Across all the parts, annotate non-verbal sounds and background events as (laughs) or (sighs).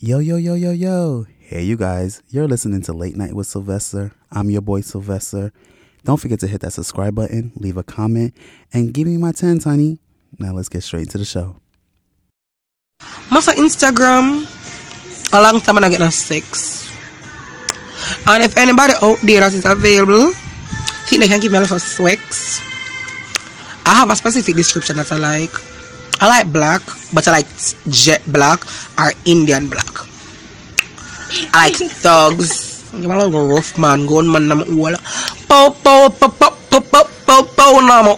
Yo, yo, yo, yo, yo. Hey, you guys. You're listening to Late Night with Sylvester. I'm your boy, Sylvester. Don't forget to hit that subscribe button, leave a comment, and give me my 10, honey. Now let's get straight into the show. Masa Instagram, a long time and I get no sex. And if anybody out there that is available, think they can give me a little sex. I have a specific description that I like. I like black, but I like jet black or Indian black. I like thugs. Give me a rough man, gunman na mo wala. Pow, pow, pow, pow, pow, pow, pow, pow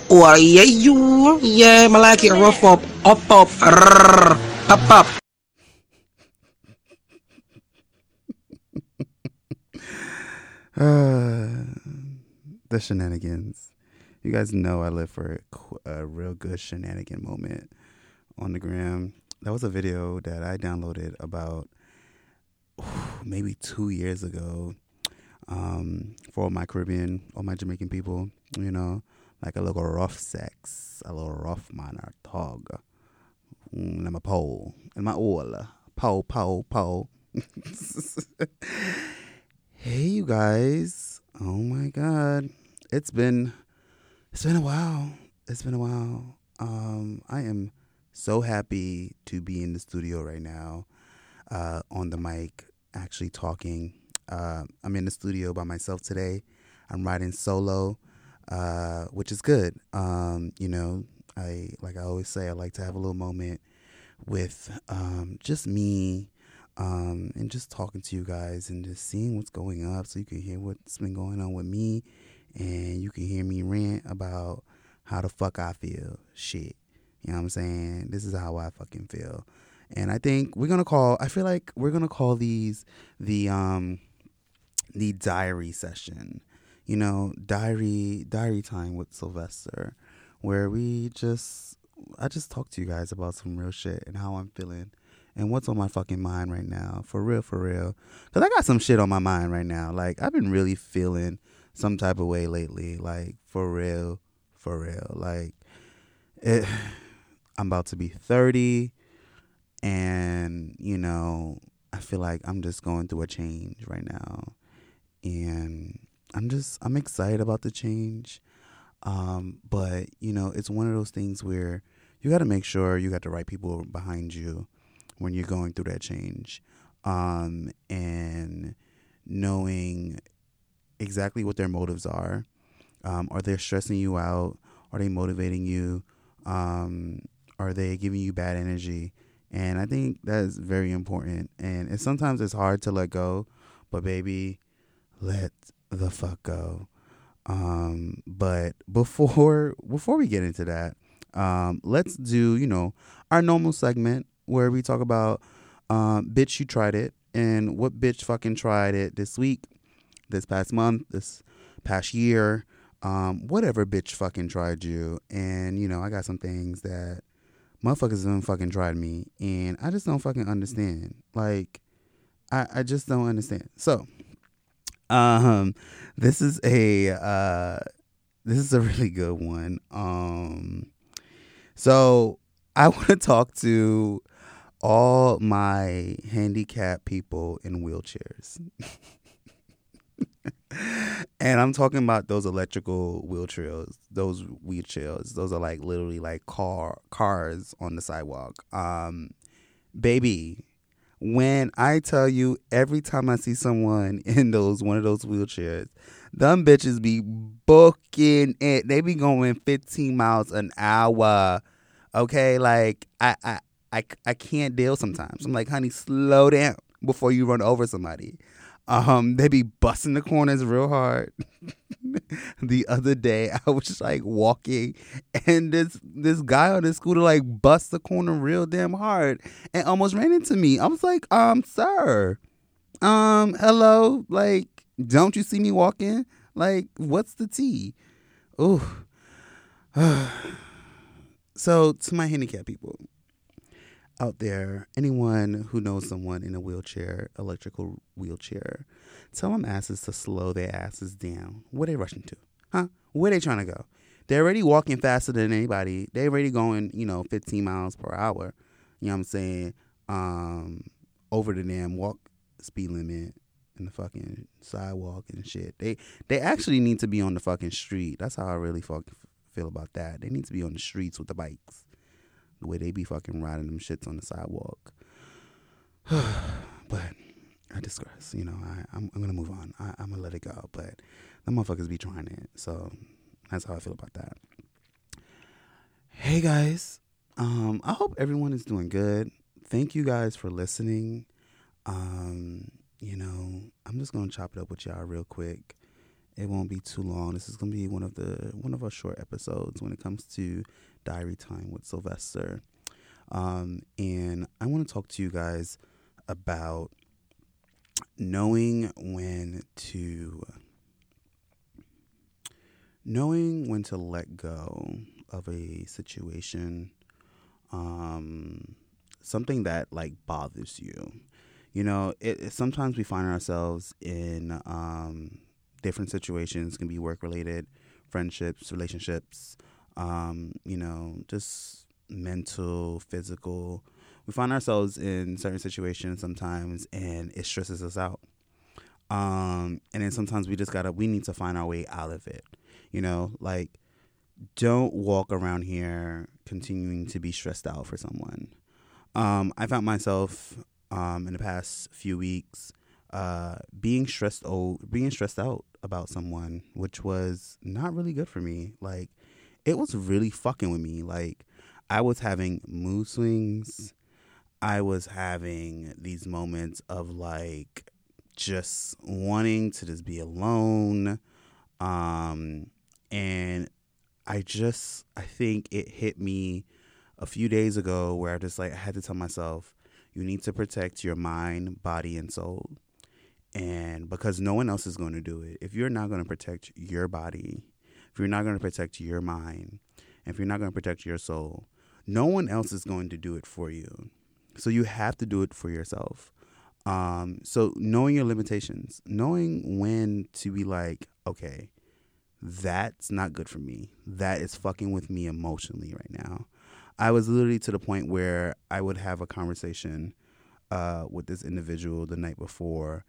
wala. Yeah, you. Yeah, I like it rough up, up, up, pop. (laughs) Uh, the shenanigans. You guys know I live for a, a real good shenanigan moment on the gram. That was a video that I downloaded about (sighs) maybe two years ago um, for all my Caribbean, all my Jamaican people. You know, like a little rough sex, a little rough manner, tog. Mm, and my pole, and my all. Pow, pow, pow. (laughs) Hey, you guys. Oh my God. It's been, it's been a while. It's been a while. Um, I am so happy to be in the studio right now, uh, on the mic, actually talking. Uh, I'm in the studio by myself today. I'm riding solo, uh, which is good. Um, you know, I, like I always say, I like to have a little moment with, um, just me, um, and just talking to you guys and just seeing what's going up so you can hear what's been going on with me and you can hear me rant about how the fuck I feel. Shit. You know what I'm saying? This is how I fucking feel. And I think we're gonna call I feel like we're gonna call these the um the diary session. You know, diary diary time with Sylvester, where we just I just talk to you guys about some real shit and how I'm feeling and what's on my fucking mind right now. For real, for real. Because I got some shit on my mind right now. Like, I've been really feeling some type of way lately. Like, for real, for real. Like, it, I'm about to be 30. And, you know, I feel like I'm just going through a change right now. And I'm just, I'm excited about the change. Um, but, you know, it's one of those things where you got to make sure you got the right people behind you when you're going through that change um, and knowing exactly what their motives are. Um, are they stressing you out? Are they motivating you? Um, are they giving you bad energy? And I think that's very important. And it's, sometimes it's hard to let go, but baby, let the fuck go. Um, but before (laughs) before we get into that, um, let's do you know our normal segment where we talk about um, bitch you tried it and what bitch fucking tried it this week, this past month, this past year, um, whatever bitch fucking tried you. And you know, I got some things that motherfuckers done fucking tried me, and I just don't fucking understand. Like, I I just don't understand. So, um, this is a uh, this is a (laughs) really good one. Um, so I (laughs) want to talk to all my handicapped people in wheelchairs. (laughs) and I'm talking about those electrical wheelchairs, those wheelchairs. Those are like literally like car cars on the sidewalk. Um baby, when I tell you every time I see someone (laughs) in those one of those wheelchairs, them bitches be booking it. They be going 15 miles an hour. Okay, like I I I, I can't deal sometimes. I'm like, honey, slow down before you run over somebody. Um, they be busting the corners real hard. (laughs) the other day, (laughs) I was just like walking, and this this guy on his scooter like bust the corner real damn hard and almost ran into me. I was like, um, sir, um, hello, like, don't you see me walking? Like, what's the tea? Ooh. (sighs) so to my handicap people out there, anyone who knows someone in a wheelchair, electrical wheelchair, tell them asses to slow their asses down. Where they rushing to? Huh? Where they trying to go? They're already walking faster than anybody. They already going, you know, 15 miles per hour. You know what I'm saying? Um, over the damn walk speed limit and the fucking sidewalk and shit. They they actually need to be on the fucking street. That's how I really fuck feel about that. They need to be on the streets with the bikes. The way they be fucking riding them shits on the sidewalk. (sighs) but I digress. You know, I, I'm, I'm gonna move on. I, I'm gonna let it go. But the motherfuckers be trying it. So that's how I feel about that. Hey guys, um, I hope everyone is doing good. Thank you guys for listening. Um, you know, I'm just gonna chop it up with y'all real quick. It won't be too long. This is gonna be one of the one of our short episodes when it comes to diary time with Sylvester. Um, and I want to talk to you guys about knowing when to knowing when to let go of a situation um something that like bothers you you know it, it sometimes we find ourselves in um different situations can be work related friendships relationships um you know just mental physical. We find ourselves in certain situations sometimes and it stresses us out. Um and then sometimes we just gotta we need to find our way out of it you know? Like don't walk around here continuing to be stressed out for someone. Um i found myself um in the past few weeks uh being stressed oh being stressed out about someone which was not really good for me like it was really fucking with me like i was having mood swings I was having these moments of like just wanting to just be alone. Um, and I just, I think it hit me a few days ago where I just like, I had to tell myself, you need to protect your mind, body, and soul. And because no one else is going to do it. If you're not going to protect your body, if you're not going to protect your mind, if you're not going to protect your soul, no one else is going to do it for you. So you have to do it for yourself. Um, so knowing your limitations, knowing when to be like, okay, that's not good for me. That is fucking with me emotionally right now. I was literally to the point where I would have a conversation uh, with this individual the night before,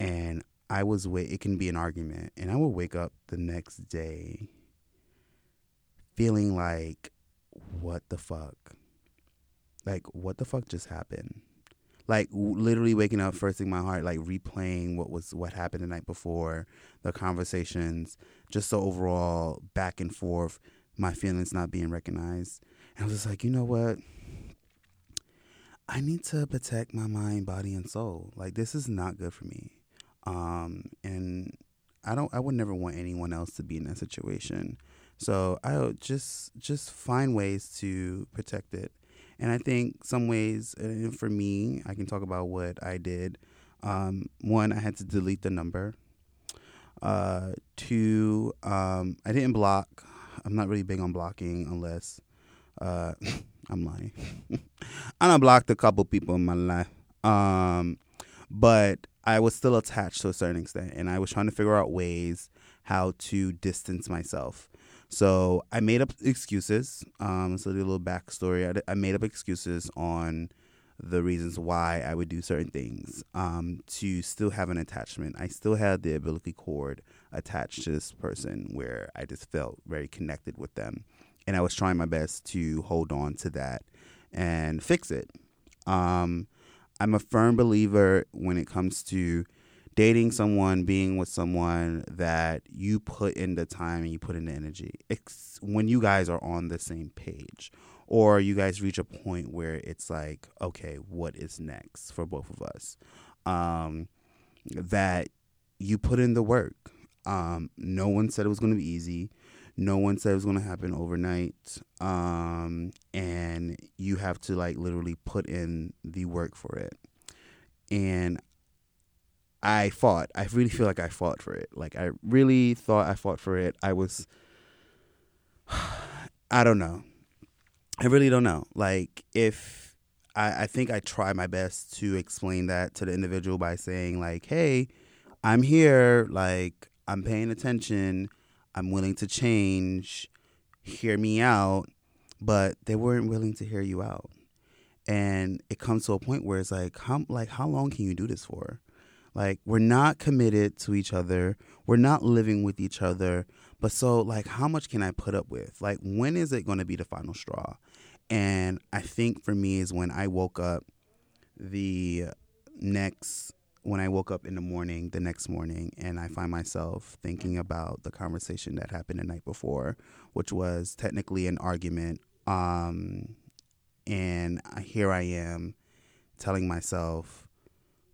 and I was wait. It can be an argument, and I would wake up the next day feeling like, what the fuck? like what the fuck just happened like literally waking up first thing my heart like replaying what was what happened the night before the conversations just the overall back and forth my feelings not being recognized and i was just like you know what i need to protect my mind body and soul like this is not good for me um and i don't i would never want anyone else to be in that situation so i would just just find ways to protect it and I think some ways, for me, I can talk about what I did. Um, one, I had to delete the number. Uh, two, um, I didn't block. I'm not really big on blocking unless uh, (laughs) I'm lying. (laughs) I unblocked a couple people in my life. Um, but I was still attached to a certain extent, and I was trying to figure out ways how to distance myself so I made up excuses. Um, so a little backstory. I, I made up excuses on the reasons why I would do certain things um, to still have an attachment. I still had the umbilical cord attached to this person where I just felt very connected with them. And I was trying my best to hold on to that and fix it. Um, I'm a firm believer when it comes to dating someone, being with someone that you put in the time and you put in the energy. It's when you guys are on the same page or you guys reach a point where it's like, okay, what is next for both of us? Um, that you put in the work. Um, no one said it was going to be easy. No one said it was going to happen overnight. Um, and you have to like literally put in the work for it. And I fought. I really feel like I fought for it. Like I really thought I fought for it. I was (sighs) I don't know. I really don't know. Like if I, I think I try my best to explain that to the individual by saying like, hey, I'm here, like I'm paying attention, I'm willing to change, hear me out, but they weren't willing to hear you out. and it comes to a point where it's like how like how long can you do this for? Like we're not committed to each other. We're not living with each other. But so like how much can i put up with? Like when is it going to be the final straw? And i think for me is when i woke up the next when i woke up in the morning the next morning and i find myself thinking about the conversation that happened the night before which was technically an argument um and here i am telling myself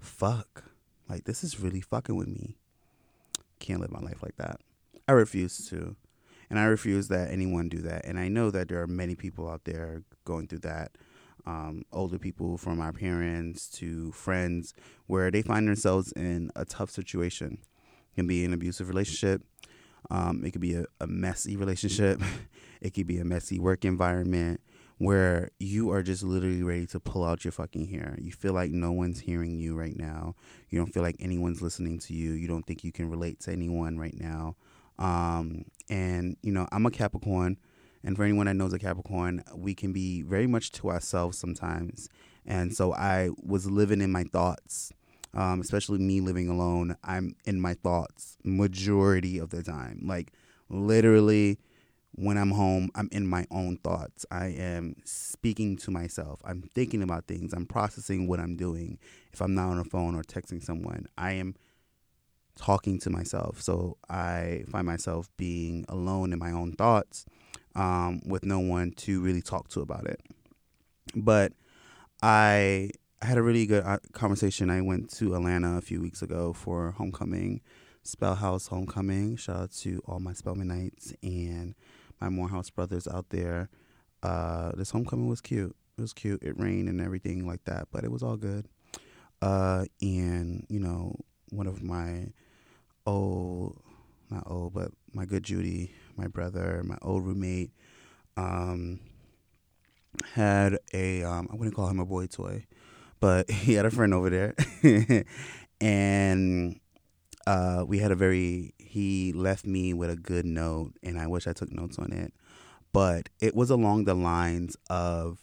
fuck. Like this is really fucking with me. Can't live my life like that. I refuse to and i refuse that anyone do that and i know that there are many people out there going through that um, older people from our parents to friends where they find themselves in a tough situation. It can be an abusive relationship. Um, it could be a, a messy relationship. (laughs) it could be a messy work environment where you are just literally ready to pull out your fucking hair. You feel like no one's hearing you right now. You don't feel like anyone's listening to you. You don't think you can relate to anyone right now. Um, and, you know, I'm a Capricorn. And for anyone that knows a Capricorn, we can be very much to ourselves sometimes. And so I was living in my thoughts, um, especially me living alone. I'm in my thoughts majority of the time. Like literally, when I'm home, I'm in my own thoughts. I am speaking to myself. I'm thinking about things. I'm processing what I'm doing. If I'm not on a phone or texting someone, I am talking to myself. So I find myself being alone in my own thoughts um, with no one to really talk to about it. But I had a really good uh, conversation. I went to Atlanta a few weeks ago for homecoming, Spell House homecoming. Shout out to all my Spelmanites and my Morehouse brothers out there. Uh, this homecoming was cute. It was cute. It rained and everything like that, but it was all good. Uh, and you know, one of my old, not old, but my good Judy my brother, my old roommate, um, had a um, I wouldn't call him a boy toy, but (laughs) he had a friend over there, (laughs) and uh, we had a very he left me with a good note, and I wish I took notes on it, but it was along the lines of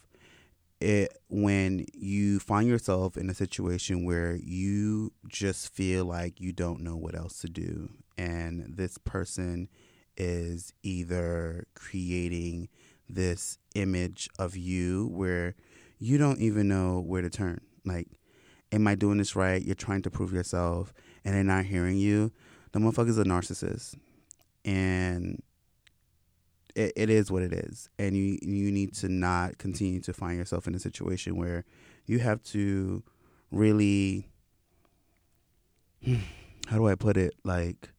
it when you find yourself in a situation where you just feel like you don't know what else to do and this person is either creating this image of you where you don't even know where to turn. Like, am I doing this right? You're trying to prove yourself and they're not hearing you. The motherfucker's a narcissist. And it, it is what it is. And you you need to not continue to find yourself in a situation where you have to really (sighs) how do I put it? Like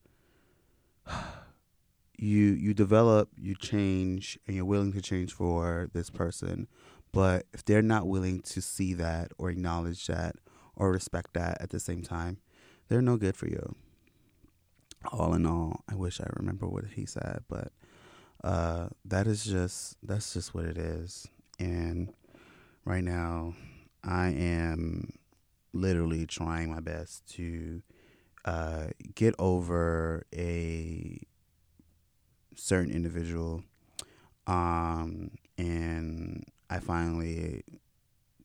(sighs) you you develop, you change, and you're willing to change for this person. But if they're not willing to see that or acknowledge that or respect that at the same time, they're no good for you. All in all, I wish I remember what he said, but uh, that is just that's just what it is. And right now, I am literally trying my best to uh, get over a certain individual. Um, and I finally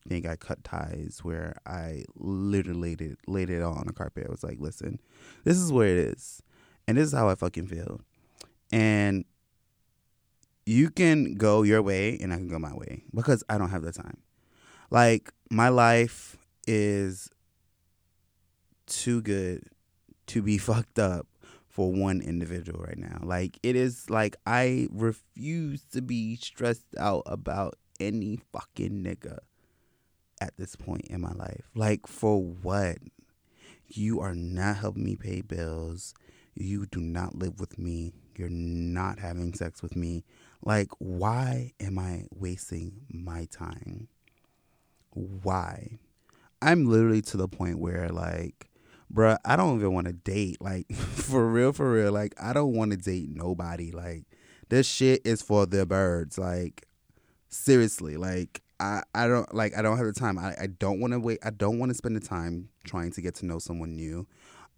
think I cut ties where I literally laid it, laid it all on the carpet. I was like, listen, this is where it is. And this is how I fucking feel. And you can go your way and I can go my way because I don't have the time. Like, my life is too good to be (laughs) fucked up for one individual right now. Like it is like I refuse to be stressed out about any fucking nigga at this point in my life. Like for what? You are not helping me pay bills. You do not live with me. You're not having sex with me. Like why am I wasting my time? Why? I'm literally to the point where like bruh, I don't even want to date. Like, (laughs) for real, for real. Like, I don't want to date nobody. Like, this shit is for the birds. Like, seriously. Like, I, I don't like I don't have the time. I, I don't want to wait. I don't want to spend the time trying to get to know someone new.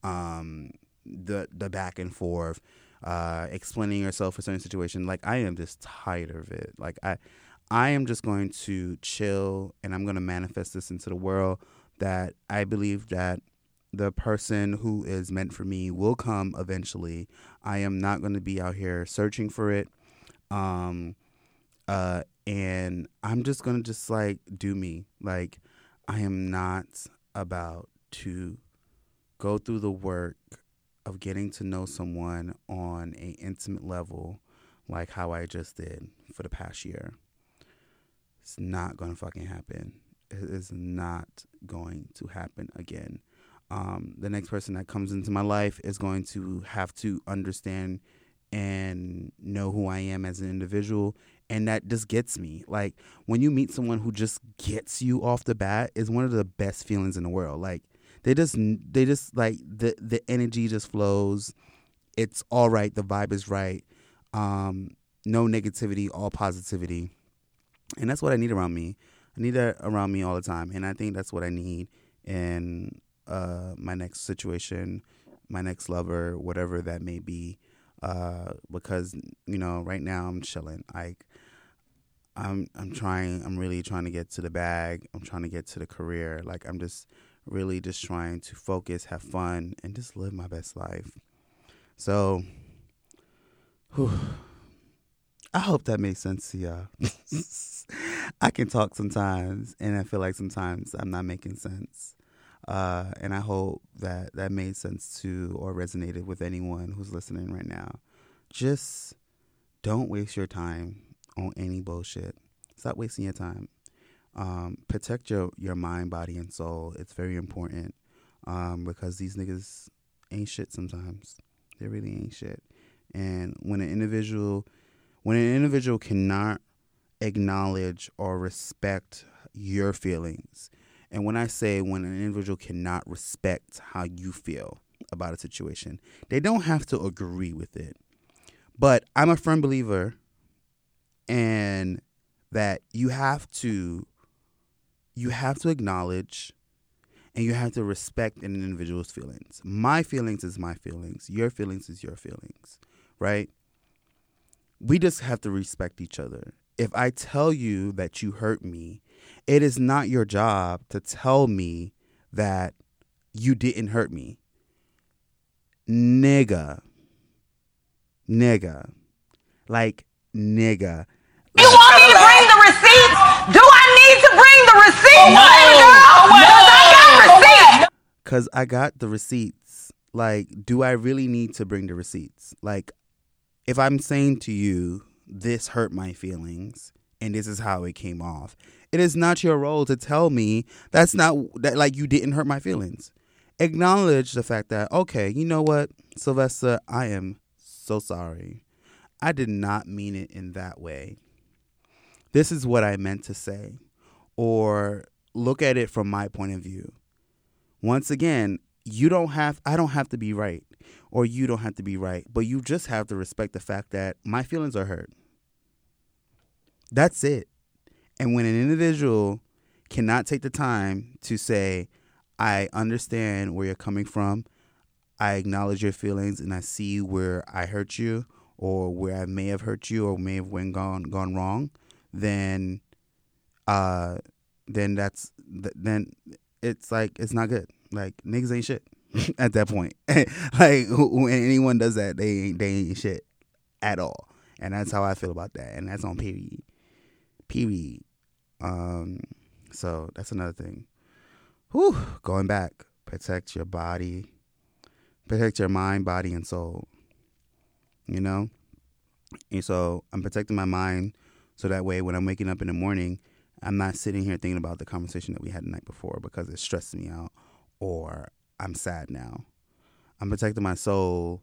Um, the the back and forth, uh, explaining yourself for certain situation. Like I am just tired of it. Like I, I am just going to chill and I'm going to manifest this into the world that I believe that the person who is meant for me will come eventually. I am not going to be out here searching for it. Um uh and I'm just going to just like do me. Like I am not about to go through the work of getting to know someone on a intimate level like how I just did for the past year. It's not going to fucking happen. It is not going to happen again. Um, the next person that comes into my life is going to have to understand and know who I am as an individual. And that just gets me. Like when you meet someone who just gets you off the bat is one of the best feelings in the world. Like they just they just like the the energy just flows. It's all right. The vibe is right. Um, no negativity, all positivity, and that's what I need around me. I need that around me all the time, and I think that's what I need in uh, my next situation, my next lover, whatever that may be. Uh, because you know, right now I'm chilling. Like I'm, I'm trying. I'm really trying to get to the bag. I'm trying to get to the career. Like I'm just really just trying to focus, have fun, and just live my best life. So, whew, I hope that makes sense to y'all. (laughs) I can talk sometimes, and I feel like sometimes I'm not making sense. Uh, and I hope that that made sense to or resonated with anyone who's listening right now. Just don't waste your time on any bullshit. Stop wasting your time um, protect your your mind, body, and soul. It's very important um, because these niggas ain't shit sometimes. They really ain't shit. And when an individual, when an individual cannot acknowledge or respect your feelings, and when I say when an individual cannot respect how you feel about a situation, they don't have to agree with it. But I'm a firm believer and that you have to you have to acknowledge and you have to respect an individual's feelings. My feelings is my feelings. Your feelings is your feelings, right? We just have to respect each other. If I tell you that you hurt me, it is not your job to tell me that you didn't hurt me. Nigga. Nigga. Like, nigga. You want me to bring the receipts? Do I need to bring the receipts, Oh, girl? Oh, because I got oh, receipts. Cause I got the receipts. Like, do I really need to bring the receipts? Like, if I'm saying to you, this hurt my feelings and this is how it came off, it is not your role to tell me that's not that like you didn't hurt my feelings. Acknowledge the fact that, okay, you know what, Sylvester, I am so sorry. I did not mean it in that way. This is what I meant to say. Or look at it from my point of view. Once again, you don't have I don't have to be right or you don't have to be right, but you just have to respect the fact that my feelings are hurt. That's it. And when an individual cannot take the time to say, I understand where you're coming from, I acknowledge your feelings and I see where I hurt you or where I may have hurt you or may have went gone gone wrong, then uh then that's then it's like it's not good. Like niggas ain't shit (laughs) at that point. (laughs) like when anyone does that, they ain't they ain't shit at all. And that's how I feel about that. And that's on period. Period. Um so that's another thing. Whew, going back. Protect your body. Protect your mind, body, and soul. You know? And so I'm protecting my mind so that way when I'm waking up in the morning, I'm not sitting here thinking about the conversation that we had the night before because it stressed me out or I'm sad now. I'm protecting my soul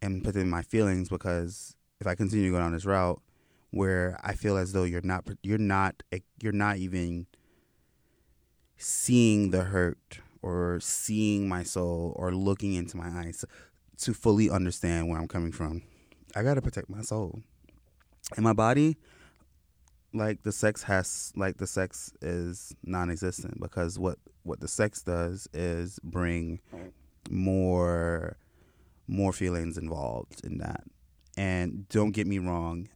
and protecting my feelings because if I continue to go down this route where I feel as though you're not you're not you're not even seeing the hurt or seeing my soul or looking into my eyes to fully understand where I'm coming from. I got to protect my soul. And my body like the sex has like the sex is non-existent because what what the sex does is bring more more feelings involved in that and don't get me wrong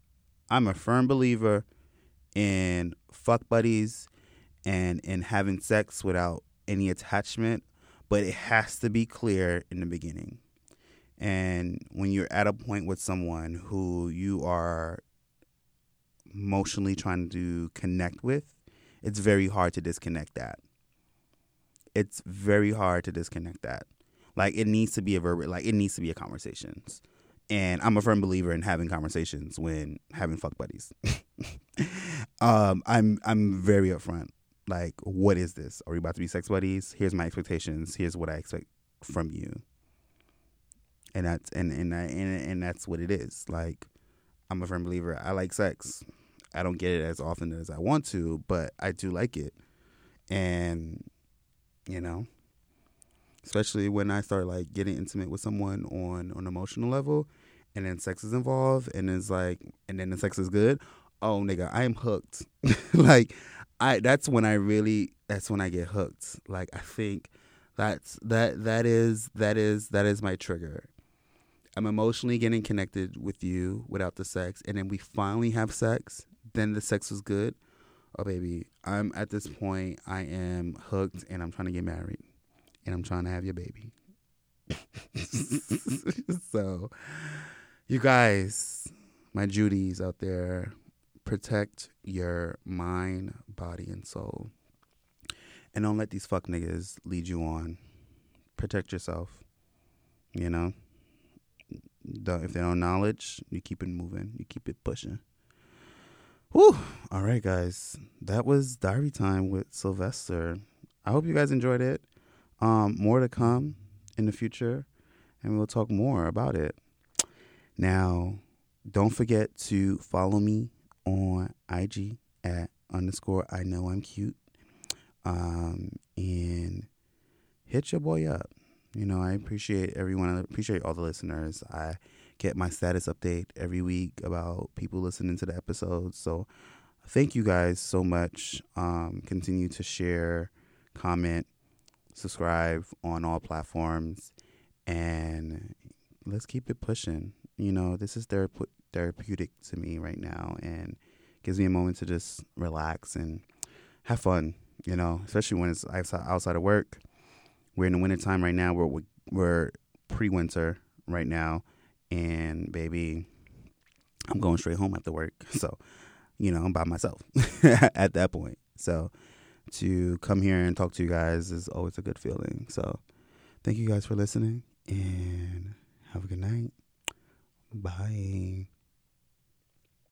i'm a firm believer in fuck buddies and in having sex without any attachment, but it has to be clear in the beginning. And when you're at a point with someone who you are emotionally trying to connect with, it's very hard to disconnect that. It's very hard to disconnect that. Like it needs to be a verb like it needs to be a conversations. And I'm a firm believer in having conversations when having fuck buddies. (laughs) um, I'm I'm very upfront. Like, what is this? Are we about to be sex buddies? Here's my expectations. Here's what I expect from you. And that's and and I, and, and that's what it is. Like, I'm a firm believer. I like sex. I don't get it as often as I want to, but I do like it. And you know, especially when I start like getting intimate with someone on on an emotional level, and then sex is involved, and it's like, and then the sex is good. Oh, nigga, I am hooked. (laughs) like, I that's when I really that's when I get hooked. Like, I think that's that that is that is that is my trigger. I'm emotionally getting connected with you without the sex, and then we finally have sex. Then the sex was good. Oh, baby, I'm at this point. I am hooked, and I'm trying to get married and I'm trying to have your baby. (laughs) so, you guys, my Judies out there, protect your mind, body, and soul. And don't let these fuck niggas lead you on. Protect yourself. You know? If they don't knowledge, you keep it moving, you keep it pushing. Whew. All right, guys. That was Diary Time with Sylvester. I hope you guys enjoyed it. Um, more to come in the future, and we'll talk more about it. Now, don't forget to follow me on IG at underscore I know I'm cute. Um, and hit your boy up. You know, I appreciate everyone. I appreciate all the listeners. I get my status update every week about people listening to the episodes. So thank you guys so much. Um, continue to share, comment, subscribe on all platforms, and let's keep it pushing. You know, this is therape- therapeutic to me right now, and gives me a moment to just relax and have fun. You know, especially when it's outside of work. We're in the winter time right now. We're we're pre-winter right now, and baby, I'm going straight home after work. (laughs) So, you know, I'm by myself (laughs) at that point. So, to come here and talk to you guys is always a good feeling. So, thank you guys for listening and have a good night. Bye.